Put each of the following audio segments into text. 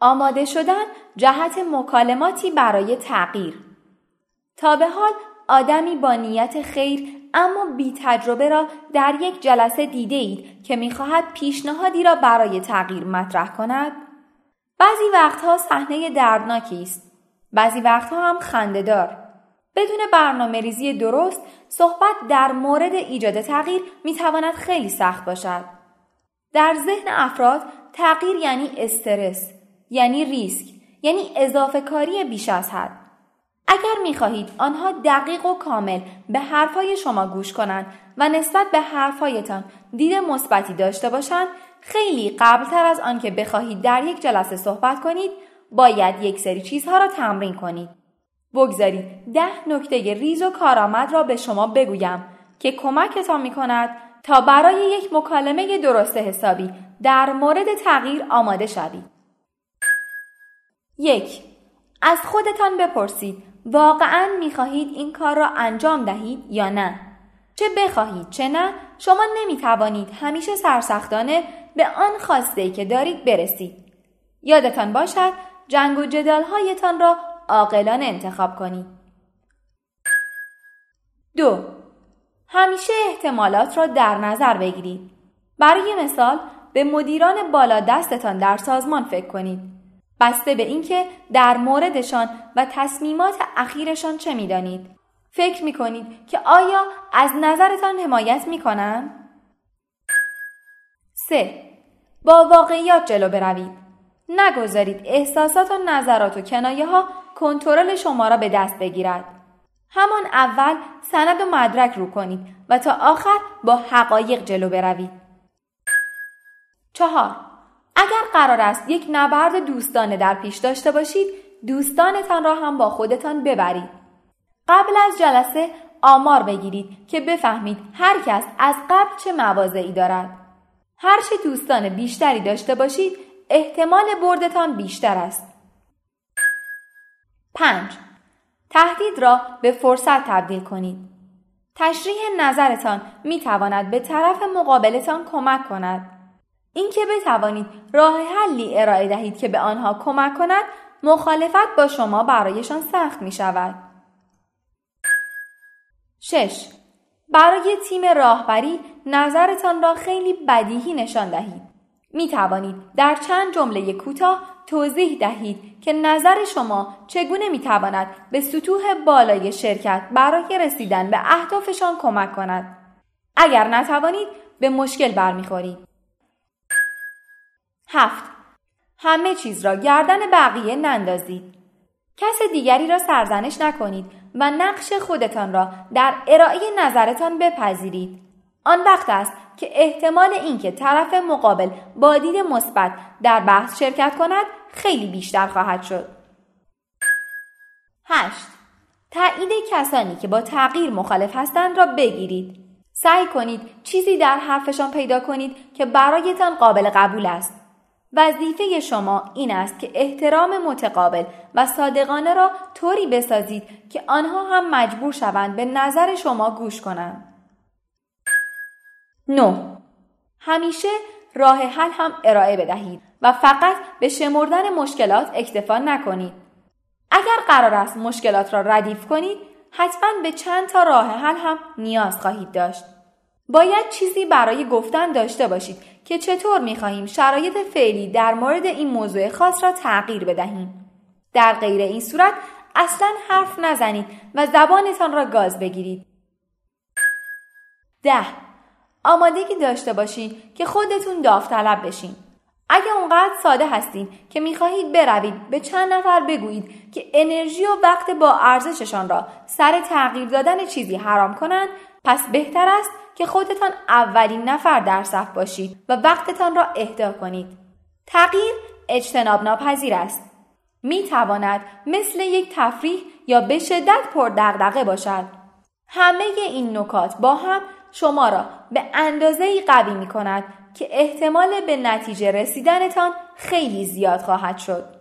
آماده شدن جهت مکالماتی برای تغییر تا به حال آدمی با نیت خیر اما بی تجربه را در یک جلسه دیده اید که می‌خواهد پیشنهادی را برای تغییر مطرح کند؟ بعضی وقتها صحنه دردناکی است. بعضی وقتها هم خندهدار. بدون برنامه ریزی درست صحبت در مورد ایجاد تغییر می‌تواند خیلی سخت باشد. در ذهن افراد تغییر یعنی استرس، یعنی ریسک یعنی اضافه کاری بیش از حد اگر می خواهید آنها دقیق و کامل به حرفهای شما گوش کنند و نسبت به حرفهایتان دید مثبتی داشته باشند خیلی قبلتر از آنکه بخواهید در یک جلسه صحبت کنید باید یک سری چیزها را تمرین کنید بگذارید ده نکته ریز و کارآمد را به شما بگویم که کمکتان می کند تا برای یک مکالمه درست حسابی در مورد تغییر آماده شوید. یک از خودتان بپرسید واقعا می‌خواهید این کار را انجام دهید یا نه؟ چه بخواهید چه نه؟ شما نمی‌توانید همیشه سرسختانه به آن خواسته که دارید برسید. یادتان باشد جنگ و جدالهایتان را عاقلانه انتخاب کنید. دو همیشه احتمالات را در نظر بگیرید. برای مثال به مدیران بالا دستتان در سازمان فکر کنید. بسته به اینکه در موردشان و تصمیمات اخیرشان چه می‌دانید فکر می کنید که آیا از نظرتان حمایت می کنند؟ 3. با واقعیات جلو بروید. نگذارید احساسات و نظرات و کنایه ها کنترل شما را به دست بگیرد. همان اول سند و مدرک رو کنید و تا آخر با حقایق جلو بروید. چهار اگر قرار است یک نبرد دوستانه در پیش داشته باشید دوستانتان را هم با خودتان ببرید. قبل از جلسه آمار بگیرید که بفهمید هر کس از قبل چه مواضعی دارد. هرچه دوستان بیشتری داشته باشید احتمال بردتان بیشتر است. 5. تهدید را به فرصت تبدیل کنید. تشریح نظرتان می تواند به طرف مقابلتان کمک کند. اینکه بتوانید راه حلی ارائه دهید که به آنها کمک کند مخالفت با شما برایشان سخت می شود. 6. برای تیم راهبری نظرتان را خیلی بدیهی نشان دهید. می توانید در چند جمله کوتاه توضیح دهید که نظر شما چگونه می تواند به سطوح بالای شرکت برای رسیدن به اهدافشان کمک کند. اگر نتوانید به مشکل برمیخورید. هفت همه چیز را گردن بقیه نندازید. کس دیگری را سرزنش نکنید و نقش خودتان را در ارائه نظرتان بپذیرید. آن وقت است که احتمال اینکه طرف مقابل با دید مثبت در بحث شرکت کند خیلی بیشتر خواهد شد. 8. تایید کسانی که با تغییر مخالف هستند را بگیرید. سعی کنید چیزی در حرفشان پیدا کنید که برایتان قابل قبول است. وظیفه شما این است که احترام متقابل و صادقانه را طوری بسازید که آنها هم مجبور شوند به نظر شما گوش کنند. 9. همیشه راه حل هم ارائه بدهید و فقط به شمردن مشکلات اکتفا نکنید. اگر قرار است مشکلات را ردیف کنید، حتما به چند تا راه حل هم نیاز خواهید داشت. باید چیزی برای گفتن داشته باشید که چطور می خواهیم شرایط فعلی در مورد این موضوع خاص را تغییر بدهیم. در غیر این صورت اصلا حرف نزنید و زبانتان را گاز بگیرید. ده آمادگی داشته باشید که خودتون داوطلب بشین. اگر اونقدر ساده هستین که می‌خواهید بروید به چند نفر بگویید که انرژی و وقت با ارزششان را سر تغییر دادن چیزی حرام کنند پس بهتر است که خودتان اولین نفر در صف باشید و وقتتان را اهدا کنید. تغییر اجتناب ناپذیر است. می تواند مثل یک تفریح یا به شدت پردغدغه باشد. همه این نکات با هم شما را به اندازه قوی می کند که احتمال به نتیجه رسیدنتان خیلی زیاد خواهد شد.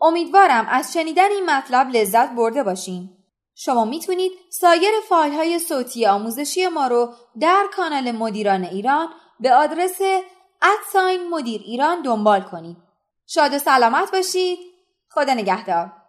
امیدوارم از شنیدن این مطلب لذت برده باشین. شما می‌تونید سایر فایل های صوتی آموزشی ما رو در کانال مدیران ایران به آدرس ادساین مدیر ایران دنبال کنید. شاد و سلامت باشید. خدا نگهدار.